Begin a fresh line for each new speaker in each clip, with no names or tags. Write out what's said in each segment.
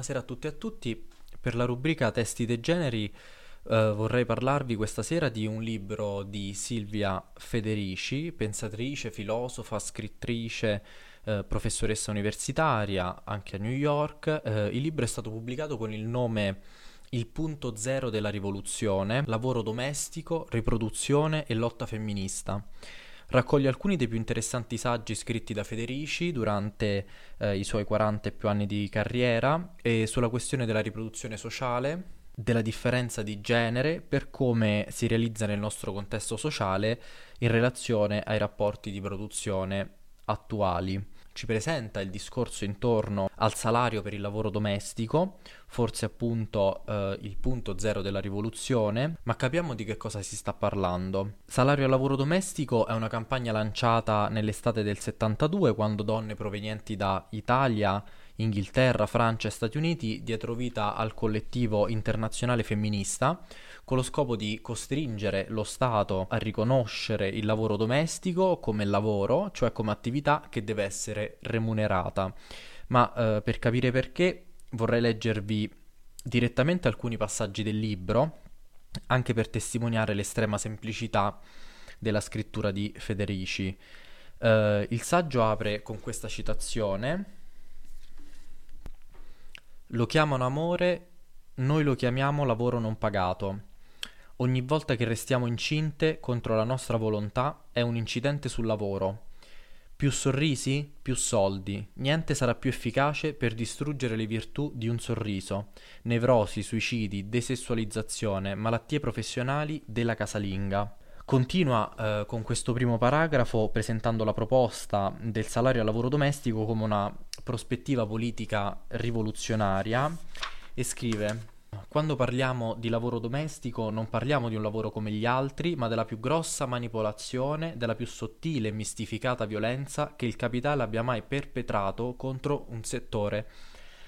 buonasera a tutti e a tutti. Per la rubrica Testi dei generi eh, vorrei parlarvi questa sera di un libro di Silvia Federici, pensatrice, filosofa, scrittrice, eh, professoressa universitaria, anche a New York. Eh, il libro è stato pubblicato con il nome Il punto zero della rivoluzione, lavoro domestico, riproduzione e lotta femminista raccoglie alcuni dei più interessanti saggi scritti da Federici durante eh, i suoi 40 e più anni di carriera e sulla questione della riproduzione sociale, della differenza di genere per come si realizza nel nostro contesto sociale in relazione ai rapporti di produzione attuali. Ci presenta il discorso intorno al salario per il lavoro domestico, forse appunto eh, il punto zero della rivoluzione, ma capiamo di che cosa si sta parlando. Salario al lavoro domestico è una campagna lanciata nell'estate del 72 quando donne provenienti da Italia, Inghilterra, Francia e Stati Uniti dietro vita al collettivo internazionale femminista con lo scopo di costringere lo Stato a riconoscere il lavoro domestico come lavoro, cioè come attività che deve essere remunerata. Ma eh, per capire perché vorrei leggervi direttamente alcuni passaggi del libro, anche per testimoniare l'estrema semplicità della scrittura di Federici. Uh, il saggio apre con questa citazione lo chiamano amore, noi lo chiamiamo lavoro non pagato. Ogni volta che restiamo incinte contro la nostra volontà è un incidente sul lavoro. Più sorrisi, più soldi. Niente sarà più efficace per distruggere le virtù di un sorriso. Nevrosi, suicidi, desessualizzazione, malattie professionali della casalinga. Continua eh, con questo primo paragrafo presentando la proposta del salario al lavoro domestico come una prospettiva politica rivoluzionaria e scrive quando parliamo di lavoro domestico non parliamo di un lavoro come gli altri, ma della più grossa manipolazione, della più sottile e mistificata violenza che il capitale abbia mai perpetrato contro un settore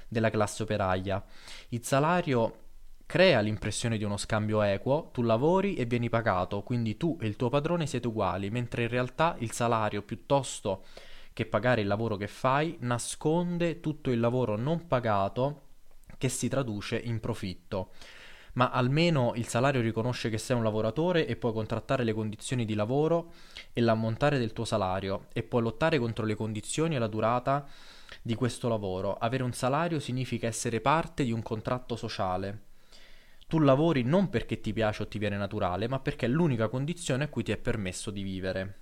della classe operaia. Il salario crea l'impressione di uno scambio equo, tu lavori e vieni pagato, quindi tu e il tuo padrone siete uguali, mentre in realtà il salario piuttosto che pagare il lavoro che fai nasconde tutto il lavoro non pagato che si traduce in profitto. Ma almeno il salario riconosce che sei un lavoratore e puoi contrattare le condizioni di lavoro e l'ammontare del tuo salario e puoi lottare contro le condizioni e la durata di questo lavoro. Avere un salario significa essere parte di un contratto sociale. Tu lavori non perché ti piace o ti viene naturale, ma perché è l'unica condizione a cui ti è permesso di vivere.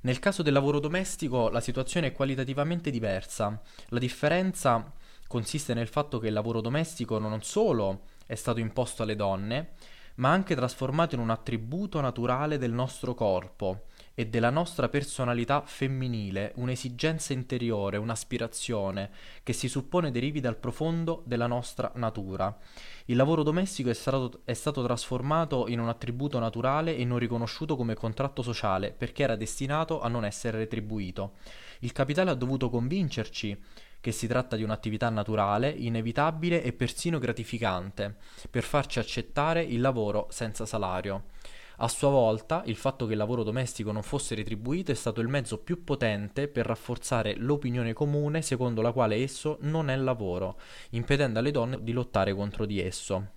Nel caso del lavoro domestico la situazione è qualitativamente diversa. La differenza consiste nel fatto che il lavoro domestico non solo è stato imposto alle donne, ma anche trasformato in un attributo naturale del nostro corpo e della nostra personalità femminile, un'esigenza interiore, un'aspirazione che si suppone derivi dal profondo della nostra natura. Il lavoro domestico è stato, è stato trasformato in un attributo naturale e non riconosciuto come contratto sociale perché era destinato a non essere retribuito. Il capitale ha dovuto convincerci che si tratta di un'attività naturale, inevitabile e persino gratificante, per farci accettare il lavoro senza salario. A sua volta, il fatto che il lavoro domestico non fosse retribuito è stato il mezzo più potente per rafforzare l'opinione comune secondo la quale esso non è lavoro, impedendo alle donne di lottare contro di esso.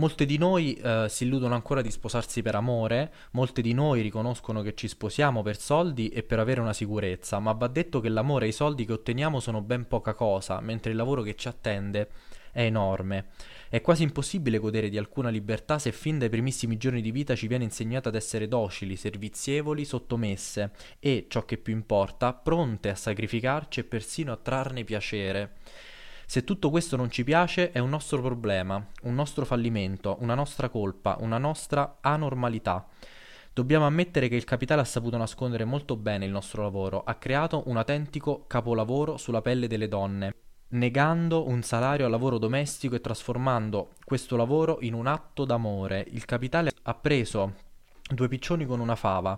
Molte di noi eh, si illudono ancora di sposarsi per amore, molte di noi riconoscono che ci sposiamo per soldi e per avere una sicurezza, ma va detto che l'amore e i soldi che otteniamo sono ben poca cosa, mentre il lavoro che ci attende è enorme. È quasi impossibile godere di alcuna libertà se fin dai primissimi giorni di vita ci viene insegnato ad essere docili, servizievoli, sottomesse e, ciò che più importa, pronte a sacrificarci e persino a trarne piacere. Se tutto questo non ci piace è un nostro problema, un nostro fallimento, una nostra colpa, una nostra anormalità. Dobbiamo ammettere che il capitale ha saputo nascondere molto bene il nostro lavoro, ha creato un autentico capolavoro sulla pelle delle donne negando un salario al lavoro domestico e trasformando questo lavoro in un atto d'amore. Il capitale ha preso due piccioni con una fava.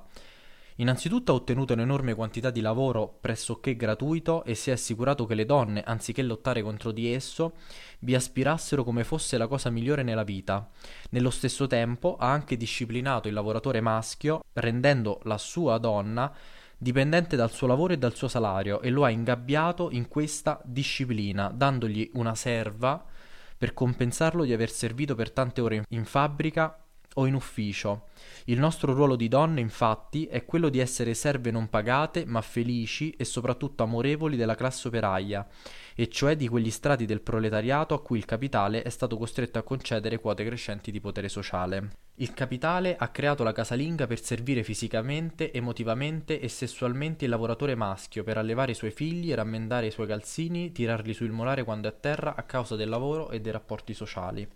Innanzitutto ha ottenuto un'enorme quantità di lavoro pressoché gratuito e si è assicurato che le donne, anziché lottare contro di esso, vi aspirassero come fosse la cosa migliore nella vita. Nello stesso tempo ha anche disciplinato il lavoratore maschio, rendendo la sua donna dipendente dal suo lavoro e dal suo salario, e lo ha ingabbiato in questa disciplina, dandogli una serva per compensarlo di aver servito per tante ore in fabbrica o in ufficio. Il nostro ruolo di donne, infatti, è quello di essere serve non pagate, ma felici e soprattutto amorevoli della classe operaia, e cioè di quegli strati del proletariato a cui il capitale è stato costretto a concedere quote crescenti di potere sociale. Il capitale ha creato la casalinga per servire fisicamente, emotivamente e sessualmente il lavoratore maschio, per allevare i suoi figli, rammendare i suoi calzini, tirarli sul molare quando è a terra a causa del lavoro e dei rapporti sociali.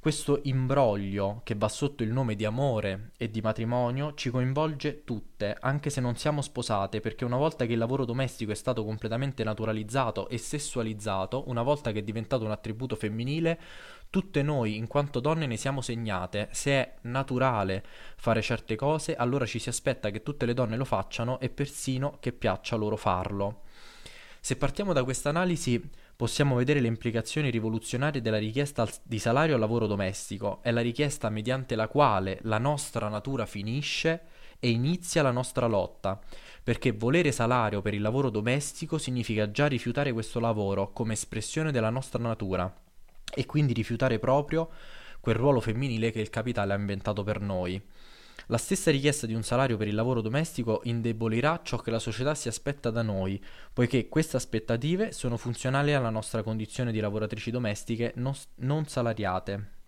Questo imbroglio che va sotto il nome di amore e di matrimonio ci coinvolge tutte, anche se non siamo sposate, perché una volta che il lavoro domestico è stato completamente naturalizzato e sessualizzato, una volta che è diventato un attributo femminile, tutte noi, in quanto donne, ne siamo segnate. Se è naturale fare certe cose, allora ci si aspetta che tutte le donne lo facciano e persino che piaccia loro farlo. Se partiamo da questa analisi, possiamo vedere le implicazioni rivoluzionarie della richiesta di salario al lavoro domestico. È la richiesta mediante la quale la nostra natura finisce e inizia la nostra lotta, perché volere salario per il lavoro domestico significa già rifiutare questo lavoro come espressione della nostra natura e quindi rifiutare proprio quel ruolo femminile che il capitale ha inventato per noi. La stessa richiesta di un salario per il lavoro domestico indebolirà ciò che la società si aspetta da noi, poiché queste aspettative sono funzionali alla nostra condizione di lavoratrici domestiche non, non salariate.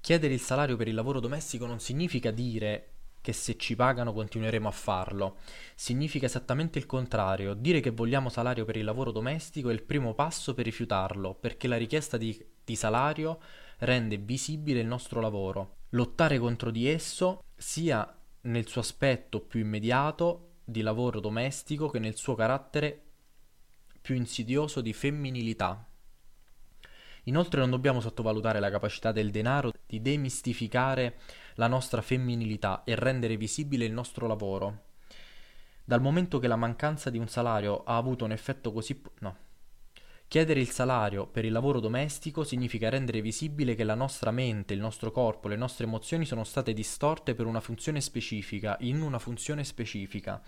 Chiedere il salario per il lavoro domestico non significa dire che se ci pagano continueremo a farlo. Significa esattamente il contrario. Dire che vogliamo salario per il lavoro domestico è il primo passo per rifiutarlo, perché la richiesta di, di salario rende visibile il nostro lavoro. Lottare contro di esso sia nel suo aspetto più immediato di lavoro domestico che nel suo carattere più insidioso di femminilità. Inoltre non dobbiamo sottovalutare la capacità del denaro di demistificare la nostra femminilità e rendere visibile il nostro lavoro. Dal momento che la mancanza di un salario ha avuto un effetto così... no Chiedere il salario per il lavoro domestico significa rendere visibile che la nostra mente, il nostro corpo, le nostre emozioni sono state distorte per una funzione specifica, in una funzione specifica,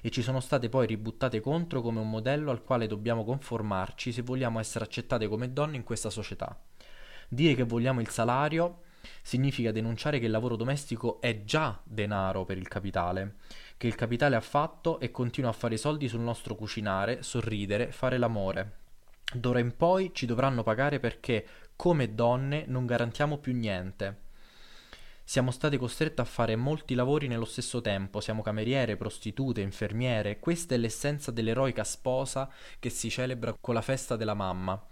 e ci sono state poi ributtate contro come un modello al quale dobbiamo conformarci se vogliamo essere accettate come donne in questa società. Dire che vogliamo il salario significa denunciare che il lavoro domestico è già denaro per il capitale, che il capitale ha fatto e continua a fare soldi sul nostro cucinare, sorridere, fare l'amore. D'ora in poi ci dovranno pagare perché, come donne, non garantiamo più niente. Siamo state costrette a fare molti lavori nello stesso tempo, siamo cameriere, prostitute, infermiere, questa è l'essenza dell'eroica sposa che si celebra con la festa della mamma.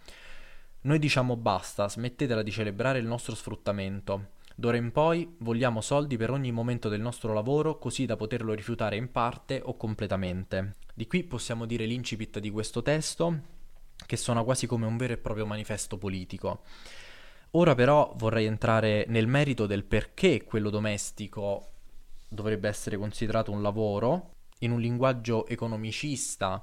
Noi diciamo basta, smettetela di celebrare il nostro sfruttamento. D'ora in poi vogliamo soldi per ogni momento del nostro lavoro così da poterlo rifiutare in parte o completamente. Di qui possiamo dire l'incipit di questo testo che suona quasi come un vero e proprio manifesto politico. Ora però vorrei entrare nel merito del perché quello domestico dovrebbe essere considerato un lavoro, in un linguaggio economicista,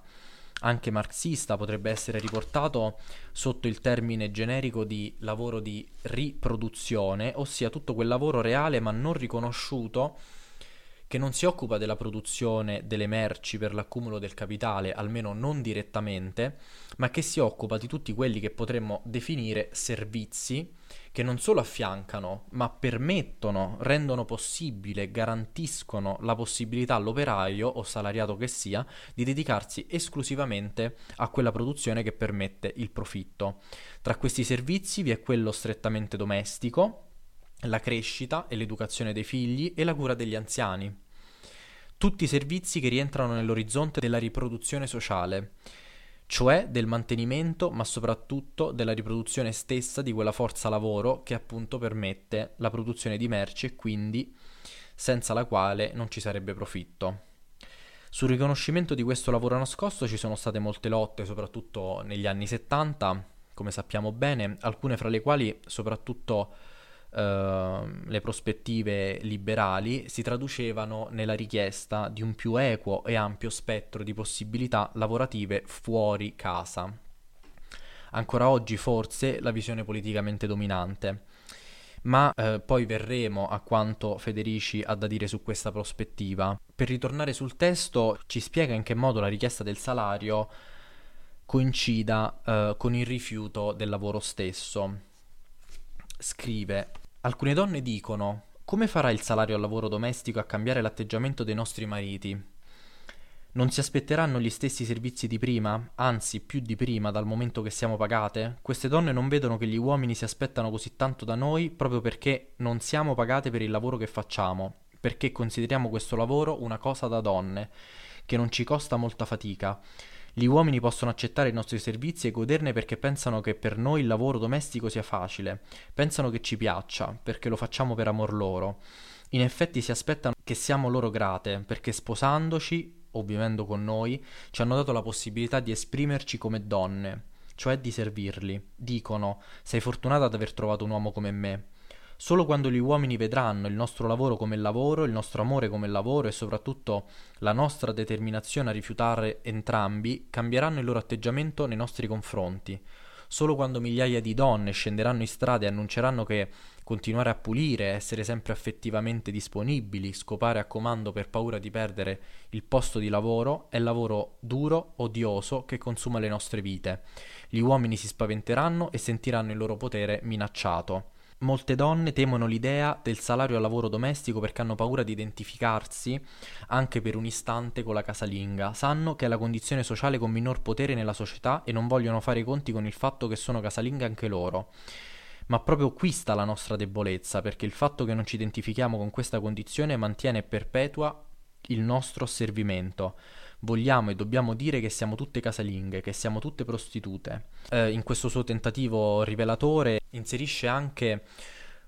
anche marxista, potrebbe essere riportato sotto il termine generico di lavoro di riproduzione, ossia tutto quel lavoro reale ma non riconosciuto che non si occupa della produzione delle merci per l'accumulo del capitale, almeno non direttamente, ma che si occupa di tutti quelli che potremmo definire servizi che non solo affiancano, ma permettono, rendono possibile, garantiscono la possibilità all'operaio o salariato che sia di dedicarsi esclusivamente a quella produzione che permette il profitto. Tra questi servizi vi è quello strettamente domestico, la crescita e l'educazione dei figli e la cura degli anziani. Tutti i servizi che rientrano nell'orizzonte della riproduzione sociale, cioè del mantenimento, ma soprattutto della riproduzione stessa di quella forza lavoro che appunto permette la produzione di merci e quindi senza la quale non ci sarebbe profitto. Sul riconoscimento di questo lavoro nascosto ci sono state molte lotte, soprattutto negli anni 70, come sappiamo bene, alcune fra le quali soprattutto le prospettive liberali si traducevano nella richiesta di un più equo e ampio spettro di possibilità lavorative fuori casa. Ancora oggi forse la visione politicamente dominante. ma eh, poi verremo a quanto Federici ha da dire su questa prospettiva. Per ritornare sul testo, ci spiega in che modo la richiesta del salario coincida eh, con il rifiuto del lavoro stesso. Scrive: Alcune donne dicono: Come farà il salario al lavoro domestico a cambiare l'atteggiamento dei nostri mariti? Non si aspetteranno gli stessi servizi di prima, anzi più di prima dal momento che siamo pagate? Queste donne non vedono che gli uomini si aspettano così tanto da noi proprio perché non siamo pagate per il lavoro che facciamo, perché consideriamo questo lavoro una cosa da donne, che non ci costa molta fatica. Gli uomini possono accettare i nostri servizi e goderne perché pensano che per noi il lavoro domestico sia facile, pensano che ci piaccia, perché lo facciamo per amor loro. In effetti si aspettano che siamo loro grate, perché sposandoci o vivendo con noi, ci hanno dato la possibilità di esprimerci come donne, cioè di servirli. Dicono: Sei fortunata ad aver trovato un uomo come me. Solo quando gli uomini vedranno il nostro lavoro come lavoro, il nostro amore come lavoro e soprattutto la nostra determinazione a rifiutare entrambi, cambieranno il loro atteggiamento nei nostri confronti. Solo quando migliaia di donne scenderanno in strada e annunceranno che continuare a pulire, essere sempre affettivamente disponibili, scopare a comando per paura di perdere il posto di lavoro, è lavoro duro, odioso, che consuma le nostre vite. Gli uomini si spaventeranno e sentiranno il loro potere minacciato. Molte donne temono l'idea del salario al lavoro domestico perché hanno paura di identificarsi anche per un istante con la casalinga. Sanno che è la condizione sociale con minor potere nella società e non vogliono fare i conti con il fatto che sono casalinghe anche loro. Ma proprio qui sta la nostra debolezza, perché il fatto che non ci identifichiamo con questa condizione mantiene e perpetua il nostro asservimento. Vogliamo e dobbiamo dire che siamo tutte casalinghe, che siamo tutte prostitute. Eh, in questo suo tentativo rivelatore inserisce anche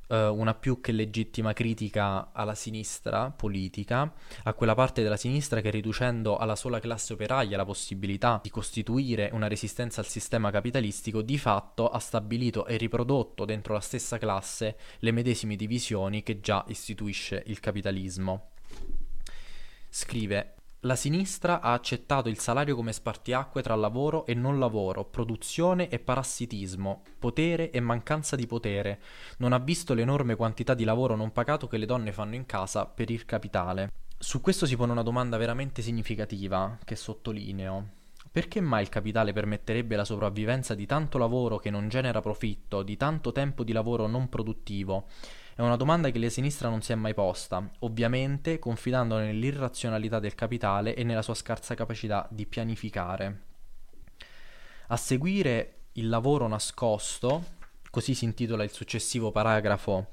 eh, una più che legittima critica alla sinistra politica, a quella parte della sinistra che riducendo alla sola classe operaia la possibilità di costituire una resistenza al sistema capitalistico, di fatto ha stabilito e riprodotto dentro la stessa classe le medesime divisioni che già istituisce il capitalismo. Scrive la sinistra ha accettato il salario come spartiacque tra lavoro e non lavoro, produzione e parassitismo, potere e mancanza di potere. Non ha visto l'enorme quantità di lavoro non pagato che le donne fanno in casa per il capitale. Su questo si pone una domanda veramente significativa, che sottolineo. Perché mai il capitale permetterebbe la sopravvivenza di tanto lavoro che non genera profitto, di tanto tempo di lavoro non produttivo? È una domanda che la sinistra non si è mai posta, ovviamente confidando nell'irrazionalità del capitale e nella sua scarsa capacità di pianificare. A seguire il lavoro nascosto, così si intitola il successivo paragrafo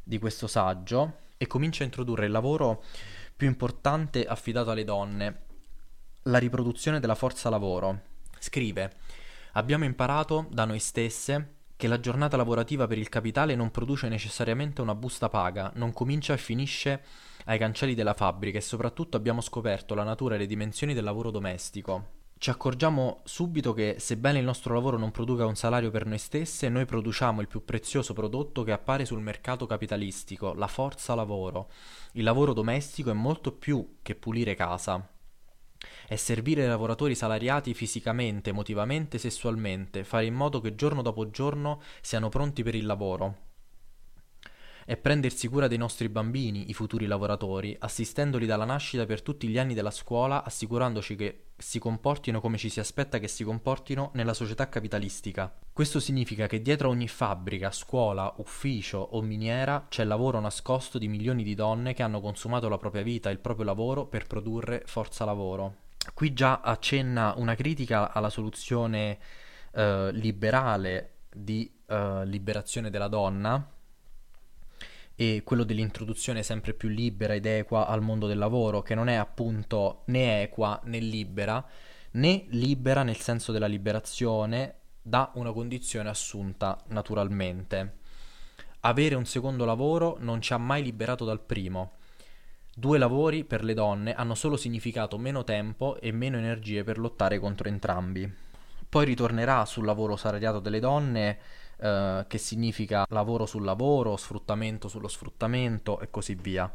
di questo saggio, e comincia a introdurre il lavoro più importante affidato alle donne, la riproduzione della forza lavoro. Scrive: Abbiamo imparato da noi stesse che la giornata lavorativa per il capitale non produce necessariamente una busta paga, non comincia e finisce ai cancelli della fabbrica e soprattutto abbiamo scoperto la natura e le dimensioni del lavoro domestico. Ci accorgiamo subito che, sebbene il nostro lavoro non produca un salario per noi stesse, noi produciamo il più prezioso prodotto che appare sul mercato capitalistico, la forza lavoro. Il lavoro domestico è molto più che pulire casa è servire i lavoratori salariati fisicamente, emotivamente, sessualmente, fare in modo che giorno dopo giorno siano pronti per il lavoro. È prendersi cura dei nostri bambini, i futuri lavoratori, assistendoli dalla nascita per tutti gli anni della scuola, assicurandoci che si comportino come ci si aspetta che si comportino nella società capitalistica. Questo significa che dietro ogni fabbrica, scuola, ufficio o miniera c'è lavoro nascosto di milioni di donne che hanno consumato la propria vita e il proprio lavoro per produrre forza lavoro. Qui già accenna una critica alla soluzione eh, liberale di eh, liberazione della donna e quello dell'introduzione sempre più libera ed equa al mondo del lavoro, che non è appunto né equa né libera, né libera nel senso della liberazione da una condizione assunta naturalmente. Avere un secondo lavoro non ci ha mai liberato dal primo Due lavori per le donne hanno solo significato meno tempo e meno energie per lottare contro entrambi. Poi ritornerà sul lavoro salariato delle donne, eh, che significa lavoro sul lavoro, sfruttamento sullo sfruttamento e così via.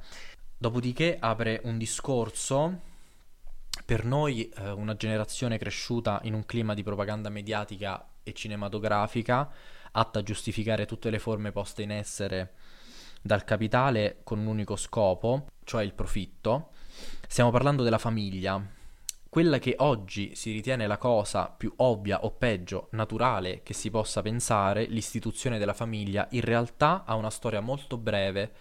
Dopodiché apre un discorso per noi, eh, una generazione cresciuta in un clima di propaganda mediatica e cinematografica, atta a giustificare tutte le forme poste in essere dal capitale con un unico scopo, cioè il profitto. Stiamo parlando della famiglia, quella che oggi si ritiene la cosa più ovvia o peggio naturale che si possa pensare, l'istituzione della famiglia, in realtà ha una storia molto breve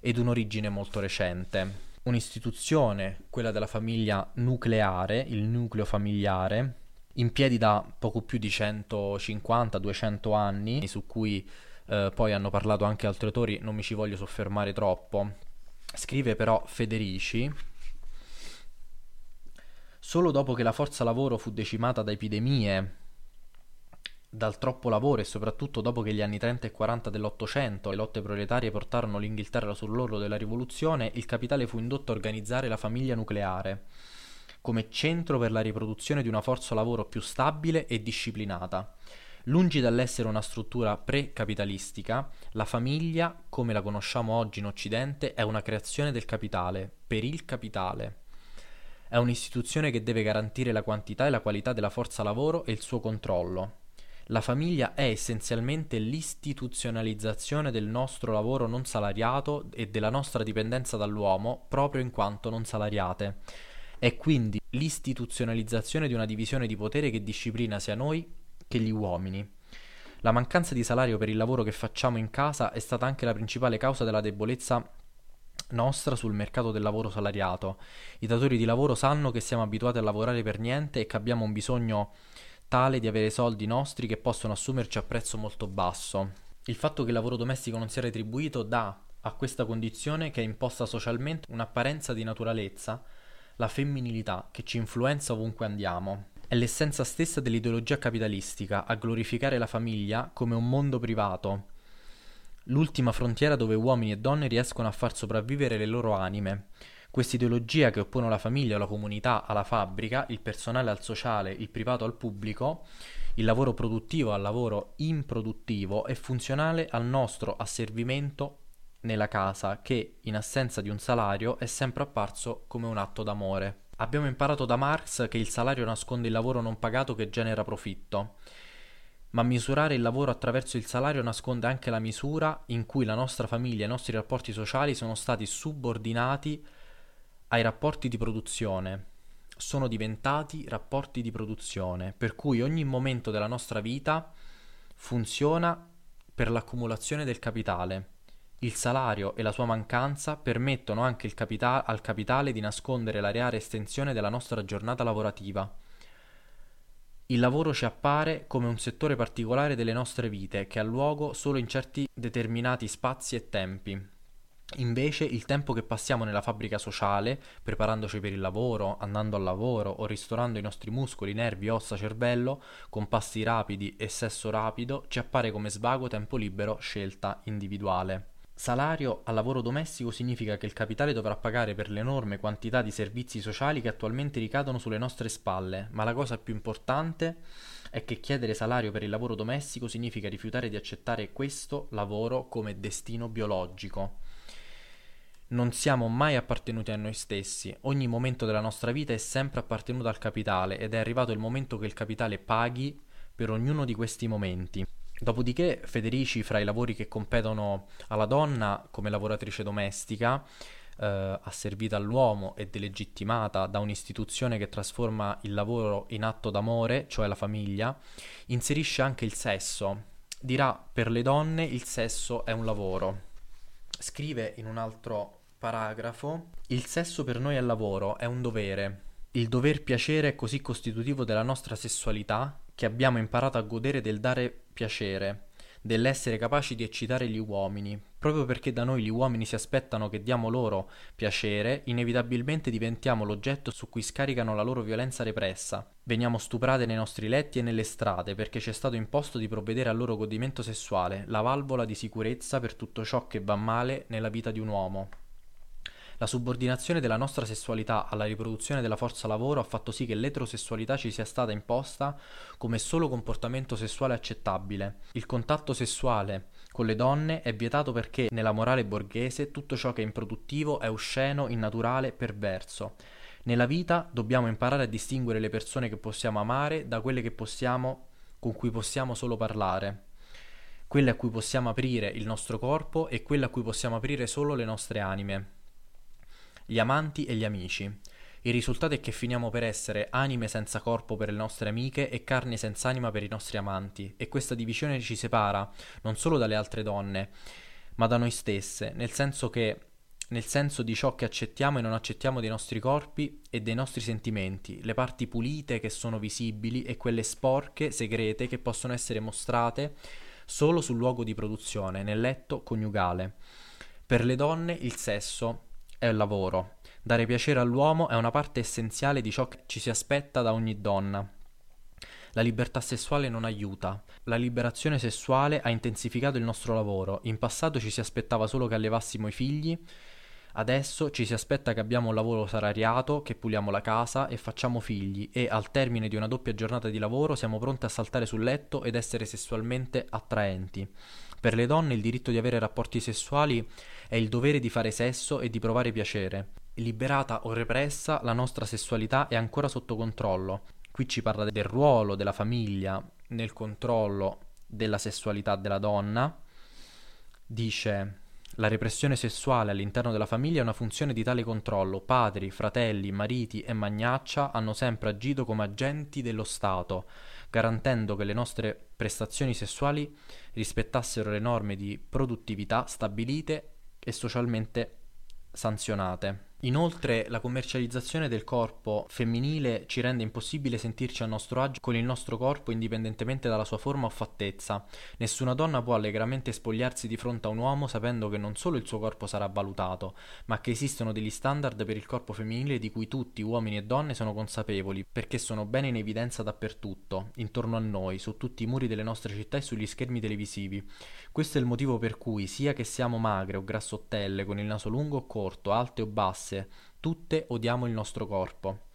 ed un'origine molto recente. Un'istituzione, quella della famiglia nucleare, il nucleo familiare, in piedi da poco più di 150-200 anni, su cui eh, poi hanno parlato anche altri autori, non mi ci voglio soffermare troppo. Scrive però Federici, solo dopo che la forza lavoro fu decimata da epidemie, dal troppo lavoro e soprattutto dopo che gli anni 30 e 40 dell'Ottocento le lotte proletarie portarono l'Inghilterra sull'orlo della rivoluzione, il capitale fu indotto a organizzare la famiglia nucleare come centro per la riproduzione di una forza lavoro più stabile e disciplinata. Lungi dall'essere una struttura pre-capitalistica, la famiglia, come la conosciamo oggi in Occidente, è una creazione del capitale, per il capitale. È un'istituzione che deve garantire la quantità e la qualità della forza lavoro e il suo controllo. La famiglia è essenzialmente l'istituzionalizzazione del nostro lavoro non salariato e della nostra dipendenza dall'uomo proprio in quanto non salariate è quindi l'istituzionalizzazione di una divisione di potere che disciplina sia noi che gli uomini. La mancanza di salario per il lavoro che facciamo in casa è stata anche la principale causa della debolezza nostra sul mercato del lavoro salariato. I datori di lavoro sanno che siamo abituati a lavorare per niente e che abbiamo un bisogno tale di avere soldi nostri che possono assumerci a prezzo molto basso. Il fatto che il lavoro domestico non sia retribuito dà a questa condizione che è imposta socialmente un'apparenza di naturalezza la femminilità che ci influenza ovunque andiamo. È l'essenza stessa dell'ideologia capitalistica a glorificare la famiglia come un mondo privato, l'ultima frontiera dove uomini e donne riescono a far sopravvivere le loro anime. Questa ideologia che oppone la famiglia la comunità alla fabbrica, il personale al sociale, il privato al pubblico, il lavoro produttivo al lavoro improduttivo è funzionale al nostro asservimento nella casa che, in assenza di un salario, è sempre apparso come un atto d'amore. Abbiamo imparato da Marx che il salario nasconde il lavoro non pagato che genera profitto, ma misurare il lavoro attraverso il salario nasconde anche la misura in cui la nostra famiglia e i nostri rapporti sociali sono stati subordinati ai rapporti di produzione. Sono diventati rapporti di produzione, per cui ogni momento della nostra vita funziona per l'accumulazione del capitale. Il salario e la sua mancanza permettono anche capita- al capitale di nascondere la reale estensione della nostra giornata lavorativa. Il lavoro ci appare come un settore particolare delle nostre vite che ha luogo solo in certi determinati spazi e tempi. Invece il tempo che passiamo nella fabbrica sociale, preparandoci per il lavoro, andando al lavoro o ristorando i nostri muscoli, nervi, ossa, cervello, con passi rapidi e sesso rapido, ci appare come svago tempo libero, scelta individuale. Salario al lavoro domestico significa che il capitale dovrà pagare per l'enorme quantità di servizi sociali che attualmente ricadono sulle nostre spalle, ma la cosa più importante è che chiedere salario per il lavoro domestico significa rifiutare di accettare questo lavoro come destino biologico. Non siamo mai appartenuti a noi stessi, ogni momento della nostra vita è sempre appartenuto al capitale ed è arrivato il momento che il capitale paghi per ognuno di questi momenti. Dopodiché Federici, fra i lavori che competono alla donna come lavoratrice domestica, eh, asservita all'uomo e delegittimata da un'istituzione che trasforma il lavoro in atto d'amore, cioè la famiglia, inserisce anche il sesso. Dirà per le donne il sesso è un lavoro. Scrive in un altro paragrafo, il sesso per noi è lavoro, è un dovere. Il dover piacere è così costitutivo della nostra sessualità che abbiamo imparato a godere del dare piacere, dell'essere capaci di eccitare gli uomini. Proprio perché da noi gli uomini si aspettano che diamo loro piacere, inevitabilmente diventiamo l'oggetto su cui scaricano la loro violenza repressa. Veniamo stuprate nei nostri letti e nelle strade perché ci è stato imposto di provvedere al loro godimento sessuale, la valvola di sicurezza per tutto ciò che va male nella vita di un uomo. La subordinazione della nostra sessualità alla riproduzione della forza lavoro ha fatto sì che l'eterosessualità ci sia stata imposta come solo comportamento sessuale accettabile. Il contatto sessuale con le donne è vietato perché nella morale borghese tutto ciò che è improduttivo è osceno, innaturale, perverso. Nella vita dobbiamo imparare a distinguere le persone che possiamo amare da quelle che possiamo, con cui possiamo solo parlare. quelle a cui possiamo aprire il nostro corpo e quelle a cui possiamo aprire solo le nostre anime, gli amanti e gli amici. Il risultato è che finiamo per essere anime senza corpo per le nostre amiche e carne senza anima per i nostri amanti, e questa divisione ci separa non solo dalle altre donne, ma da noi stesse, nel senso che nel senso di ciò che accettiamo e non accettiamo dei nostri corpi e dei nostri sentimenti, le parti pulite che sono visibili e quelle sporche, segrete, che possono essere mostrate solo sul luogo di produzione, nel letto coniugale. Per le donne il sesso è il lavoro. Dare piacere all'uomo è una parte essenziale di ciò che ci si aspetta da ogni donna. La libertà sessuale non aiuta. La liberazione sessuale ha intensificato il nostro lavoro. In passato ci si aspettava solo che allevassimo i figli, Adesso ci si aspetta che abbiamo un lavoro salariato, che puliamo la casa e facciamo figli e al termine di una doppia giornata di lavoro siamo pronti a saltare sul letto ed essere sessualmente attraenti. Per le donne il diritto di avere rapporti sessuali è il dovere di fare sesso e di provare piacere. Liberata o repressa, la nostra sessualità è ancora sotto controllo. Qui ci parla del ruolo della famiglia nel controllo della sessualità della donna. Dice la repressione sessuale all'interno della famiglia è una funzione di tale controllo. Padri, fratelli, mariti e magnaccia hanno sempre agito come agenti dello Stato, garantendo che le nostre prestazioni sessuali rispettassero le norme di produttività stabilite e socialmente sanzionate. Inoltre la commercializzazione del corpo femminile ci rende impossibile sentirci a nostro agio con il nostro corpo indipendentemente dalla sua forma o fattezza. Nessuna donna può allegramente spogliarsi di fronte a un uomo sapendo che non solo il suo corpo sarà valutato, ma che esistono degli standard per il corpo femminile di cui tutti, uomini e donne, sono consapevoli, perché sono bene in evidenza dappertutto, intorno a noi, su tutti i muri delle nostre città e sugli schermi televisivi. Questo è il motivo per cui, sia che siamo magre o grassottelle, con il naso lungo o corto, alte o basse, tutte odiamo il nostro corpo.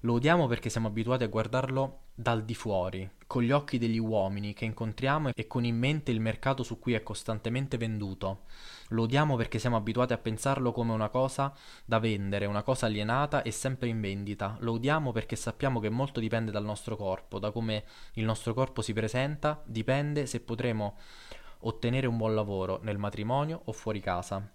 Lo odiamo perché siamo abituati a guardarlo dal di fuori, con gli occhi degli uomini che incontriamo e con in mente il mercato su cui è costantemente venduto. Lo odiamo perché siamo abituati a pensarlo come una cosa da vendere, una cosa alienata e sempre in vendita. Lo odiamo perché sappiamo che molto dipende dal nostro corpo, da come il nostro corpo si presenta, dipende se potremo ottenere un buon lavoro nel matrimonio o fuori casa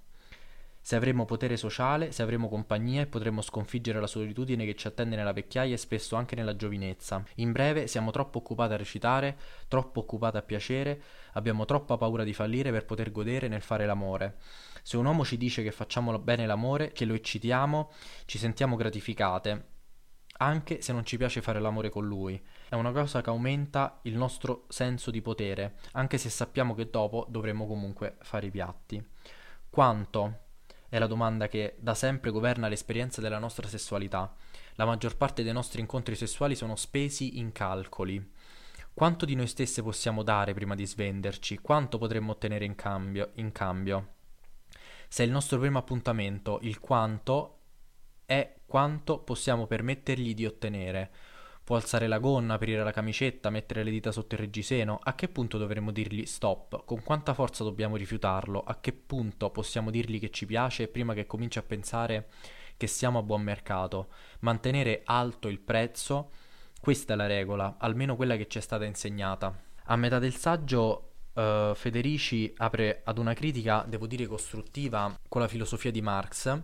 se avremo potere sociale, se avremo compagnia e potremo sconfiggere la solitudine che ci attende nella vecchiaia e spesso anche nella giovinezza. In breve, siamo troppo occupati a recitare, troppo occupati a piacere, abbiamo troppa paura di fallire per poter godere nel fare l'amore. Se un uomo ci dice che facciamo bene l'amore, che lo eccitiamo, ci sentiamo gratificate, anche se non ci piace fare l'amore con lui. È una cosa che aumenta il nostro senso di potere, anche se sappiamo che dopo dovremo comunque fare i piatti. Quanto è la domanda che da sempre governa l'esperienza della nostra sessualità. La maggior parte dei nostri incontri sessuali sono spesi in calcoli. Quanto di noi stesse possiamo dare prima di svenderci? Quanto potremmo ottenere in cambio? In cambio? Se è il nostro primo appuntamento, il quanto è quanto possiamo permettergli di ottenere. Può alzare la gonna, aprire la camicetta, mettere le dita sotto il reggiseno? A che punto dovremmo dirgli stop? Con quanta forza dobbiamo rifiutarlo? A che punto possiamo dirgli che ci piace prima che cominci a pensare che siamo a buon mercato? Mantenere alto il prezzo, questa è la regola, almeno quella che ci è stata insegnata. A metà del saggio uh, Federici apre ad una critica, devo dire costruttiva, con la filosofia di Marx,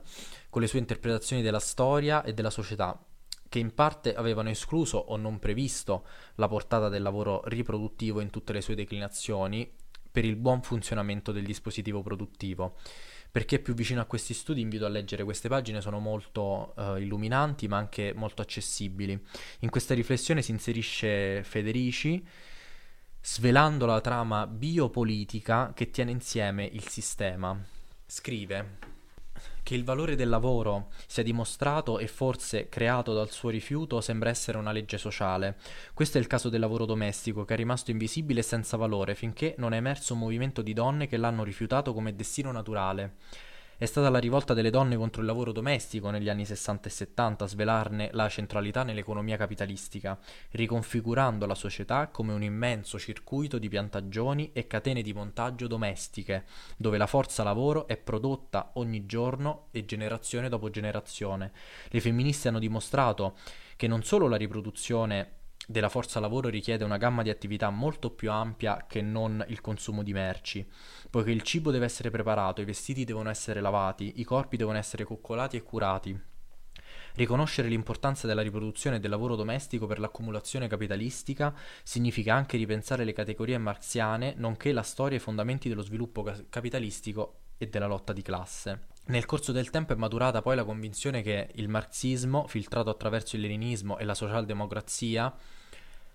con le sue interpretazioni della storia e della società che in parte avevano escluso o non previsto la portata del lavoro riproduttivo in tutte le sue declinazioni per il buon funzionamento del dispositivo produttivo. Per chi è più vicino a questi studi invito a leggere queste pagine, sono molto uh, illuminanti ma anche molto accessibili. In questa riflessione si inserisce Federici svelando la trama biopolitica che tiene insieme il sistema. Scrive che il valore del lavoro sia dimostrato e forse creato dal suo rifiuto sembra essere una legge sociale. Questo è il caso del lavoro domestico, che è rimasto invisibile e senza valore finché non è emerso un movimento di donne che l'hanno rifiutato come destino naturale. È stata la rivolta delle donne contro il lavoro domestico negli anni 60 e 70 a svelarne la centralità nell'economia capitalistica, riconfigurando la società come un immenso circuito di piantagioni e catene di montaggio domestiche, dove la forza lavoro è prodotta ogni giorno e generazione dopo generazione. Le femministe hanno dimostrato che non solo la riproduzione della forza lavoro richiede una gamma di attività molto più ampia che non il consumo di merci, poiché il cibo deve essere preparato, i vestiti devono essere lavati, i corpi devono essere coccolati e curati. Riconoscere l'importanza della riproduzione del lavoro domestico per l'accumulazione capitalistica significa anche ripensare le categorie marxiane, nonché la storia e i fondamenti dello sviluppo capitalistico e della lotta di classe. Nel corso del tempo è maturata poi la convinzione che il marxismo, filtrato attraverso il leninismo e la socialdemocrazia,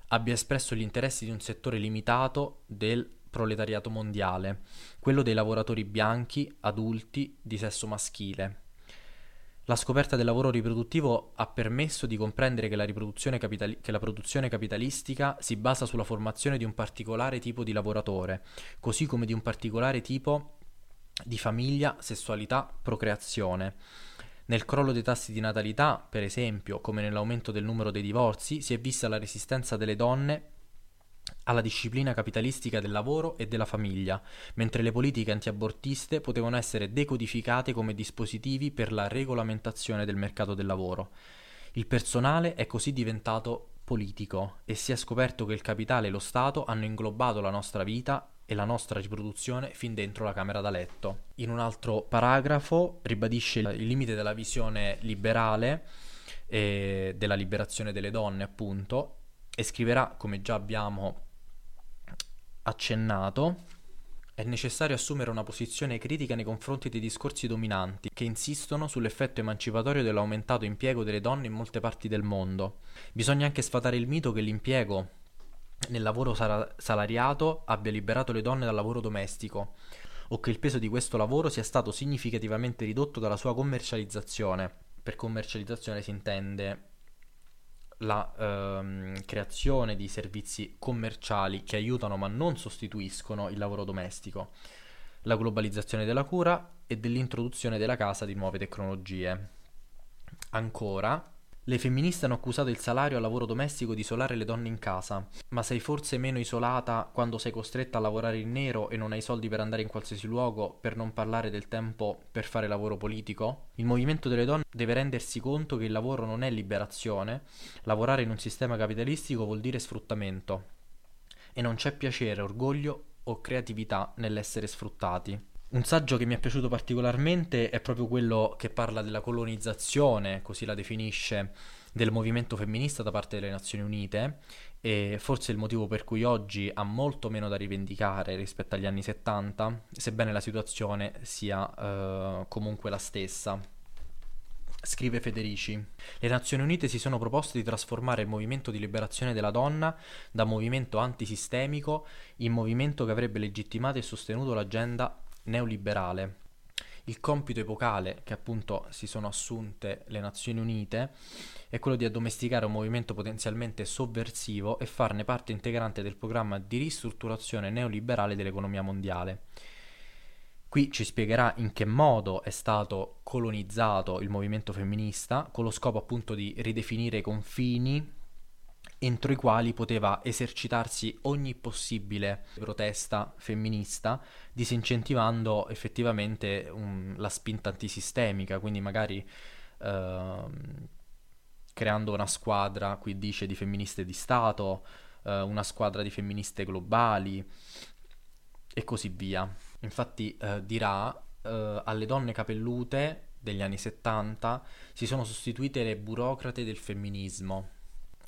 abbia espresso gli interessi di un settore limitato del proletariato mondiale, quello dei lavoratori bianchi, adulti, di sesso maschile. La scoperta del lavoro riproduttivo ha permesso di comprendere che la, capitali- che la, produzione capitalistica si basa sulla formazione di un particolare tipo di lavoratore, così come di un particolare tipo di famiglia, sessualità, procreazione. Nel crollo dei tassi di natalità, per esempio, come nell'aumento del numero dei divorzi, si è vista la resistenza delle donne alla disciplina capitalistica del lavoro e della famiglia, mentre le politiche antiabortiste potevano essere decodificate come dispositivi per la regolamentazione del mercato del lavoro. Il personale è così diventato politico e si è scoperto che il capitale e lo Stato hanno inglobato la nostra vita e la nostra riproduzione fin dentro la camera da letto. In un altro paragrafo ribadisce il limite della visione liberale e della liberazione delle donne, appunto, e scriverà, come già abbiamo accennato, è necessario assumere una posizione critica nei confronti dei discorsi dominanti che insistono sull'effetto emancipatorio dell'aumentato impiego delle donne in molte parti del mondo. Bisogna anche sfatare il mito che l'impiego nel lavoro sal- salariato abbia liberato le donne dal lavoro domestico o che il peso di questo lavoro sia stato significativamente ridotto dalla sua commercializzazione. Per commercializzazione si intende la ehm, creazione di servizi commerciali che aiutano ma non sostituiscono il lavoro domestico, la globalizzazione della cura e dell'introduzione della casa di nuove tecnologie. Ancora, le femministe hanno accusato il salario al lavoro domestico di isolare le donne in casa, ma sei forse meno isolata quando sei costretta a lavorare in nero e non hai soldi per andare in qualsiasi luogo, per non parlare del tempo per fare lavoro politico? Il movimento delle donne deve rendersi conto che il lavoro non è liberazione, lavorare in un sistema capitalistico vuol dire sfruttamento. E non c'è piacere, orgoglio o creatività nell'essere sfruttati. Un saggio che mi è piaciuto particolarmente è proprio quello che parla della colonizzazione, così la definisce, del movimento femminista da parte delle Nazioni Unite e forse il motivo per cui oggi ha molto meno da rivendicare rispetto agli anni 70, sebbene la situazione sia eh, comunque la stessa. Scrive Federici, le Nazioni Unite si sono proposte di trasformare il movimento di liberazione della donna da movimento antisistemico in movimento che avrebbe legittimato e sostenuto l'agenda neoliberale. Il compito epocale che appunto si sono assunte le Nazioni Unite è quello di addomesticare un movimento potenzialmente sovversivo e farne parte integrante del programma di ristrutturazione neoliberale dell'economia mondiale. Qui ci spiegherà in che modo è stato colonizzato il movimento femminista con lo scopo appunto di ridefinire i confini entro i quali poteva esercitarsi ogni possibile protesta femminista, disincentivando effettivamente um, la spinta antisistemica, quindi magari uh, creando una squadra, qui dice, di femministe di Stato, uh, una squadra di femministe globali e così via. Infatti uh, dirà alle donne capellute degli anni 70 si sono sostituite le burocrate del femminismo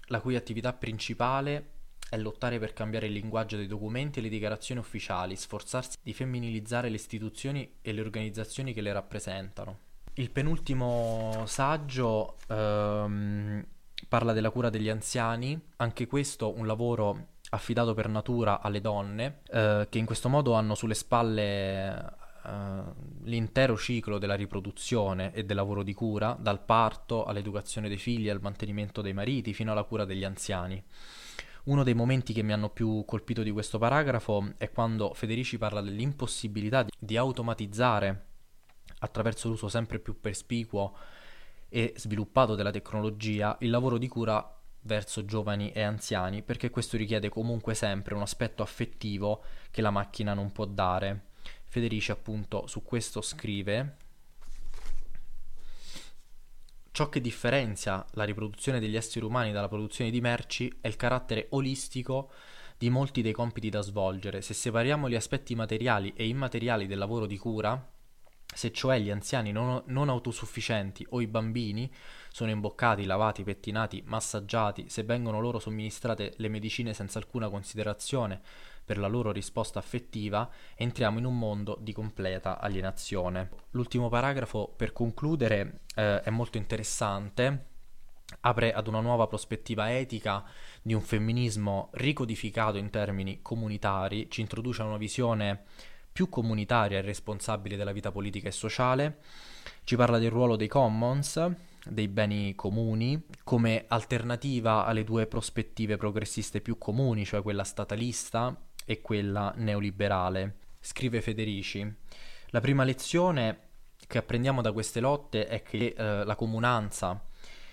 la cui attività principale è lottare per cambiare il linguaggio dei documenti e le dichiarazioni ufficiali, sforzarsi di femminilizzare le istituzioni e le organizzazioni che le rappresentano. Il penultimo saggio ehm, parla della cura degli anziani, anche questo un lavoro affidato per natura alle donne, eh, che in questo modo hanno sulle spalle l'intero ciclo della riproduzione e del lavoro di cura, dal parto all'educazione dei figli, al mantenimento dei mariti, fino alla cura degli anziani. Uno dei momenti che mi hanno più colpito di questo paragrafo è quando Federici parla dell'impossibilità di, di automatizzare attraverso l'uso sempre più perspicuo e sviluppato della tecnologia il lavoro di cura verso giovani e anziani, perché questo richiede comunque sempre un aspetto affettivo che la macchina non può dare. Federici appunto su questo scrive Ciò che differenzia la riproduzione degli esseri umani dalla produzione di merci è il carattere olistico di molti dei compiti da svolgere. Se separiamo gli aspetti materiali e immateriali del lavoro di cura, se cioè gli anziani non, non, autosufficienti o i bambini sono imboccati, lavati, pettinati, massaggiati, se vengono loro somministrate le medicine senza alcuna considerazione per la loro risposta affettiva, entriamo in un mondo di completa alienazione. L'ultimo paragrafo, per concludere, eh, è molto interessante apre ad una nuova prospettiva etica di un femminismo ricodificato in termini comunitari, ci introduce a una visione più comunitaria e responsabile della vita politica e sociale, ci parla del ruolo dei commons, dei beni comuni, come alternativa alle due prospettive progressiste più comuni, cioè quella statalista e quella neoliberale. Scrive Federici. La prima lezione che apprendiamo da queste lotte è che eh, la comunanza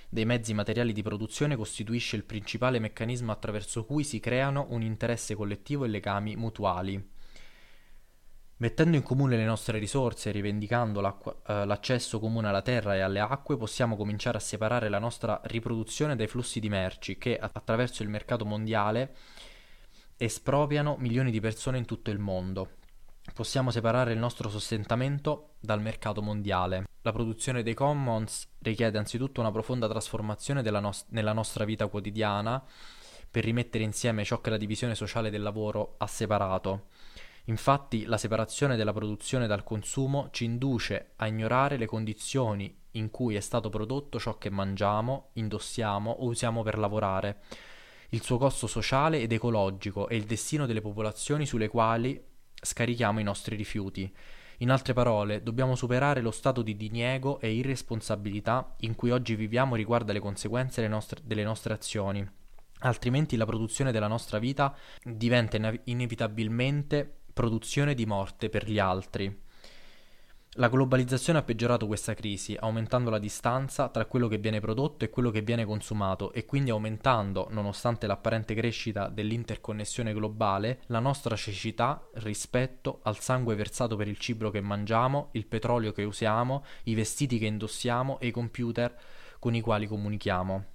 dei mezzi materiali di produzione costituisce il principale meccanismo attraverso cui si creano un interesse collettivo e legami mutuali. Mettendo in comune le nostre risorse e rivendicando eh, l'accesso comune alla terra e alle acque, possiamo cominciare a separare la nostra riproduzione dai flussi di merci che, attraverso il mercato mondiale, espropriano milioni di persone in tutto il mondo. Possiamo separare il nostro sostentamento dal mercato mondiale. La produzione dei commons richiede anzitutto una profonda trasformazione nos- nella nostra vita quotidiana per rimettere insieme ciò che la divisione sociale del lavoro ha separato. Infatti la separazione della produzione dal consumo ci induce a ignorare le condizioni in cui è stato prodotto ciò che mangiamo, indossiamo o usiamo per lavorare, il suo costo sociale ed ecologico e il destino delle popolazioni sulle quali scarichiamo i nostri rifiuti. In altre parole, dobbiamo superare lo stato di diniego e irresponsabilità in cui oggi viviamo riguardo alle conseguenze delle nostre, delle nostre azioni. Altrimenti la produzione della nostra vita diventa inevitabilmente produzione di morte per gli altri. La globalizzazione ha peggiorato questa crisi, aumentando la distanza tra quello che viene prodotto e quello che viene consumato e quindi aumentando, nonostante l'apparente crescita dell'interconnessione globale, la nostra cecità rispetto al sangue versato per il cibo che mangiamo, il petrolio che usiamo, i vestiti che indossiamo e i computer con i quali comunichiamo.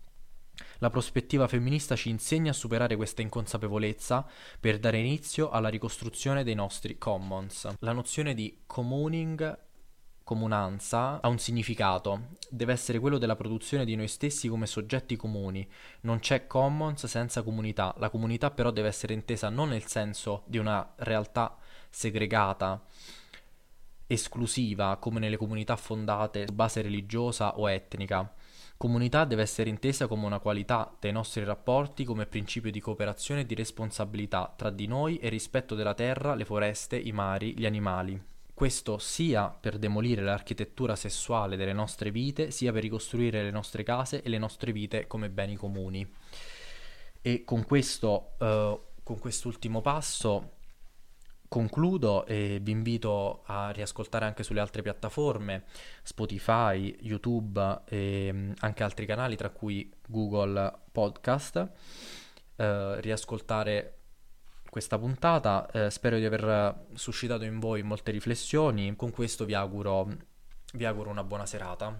La prospettiva femminista ci insegna a superare questa inconsapevolezza per dare inizio alla ricostruzione dei nostri commons. La nozione di communing comunanza ha un significato, deve essere quello della produzione di noi stessi come soggetti comuni. Non c'è commons senza comunità. La comunità però deve essere intesa non nel senso di una realtà segregata, esclusiva, come nelle comunità fondate su base religiosa o etnica, Comunità deve essere intesa come una qualità dei nostri rapporti come principio di cooperazione e di responsabilità tra di noi e rispetto della terra, le foreste, i mari, gli animali. Questo sia per demolire l'architettura sessuale delle nostre vite, sia per ricostruire le nostre case e le nostre vite come beni comuni. E con questo, uh, con quest'ultimo passo concludo e vi invito a riascoltare anche sulle altre piattaforme, Spotify, YouTube e mm, anche altri canali, tra cui Google Podcast. Eh, riascoltare questa puntata. Eh, spero di aver suscitato in voi molte riflessioni. Con questo vi auguro, vi auguro una buona serata.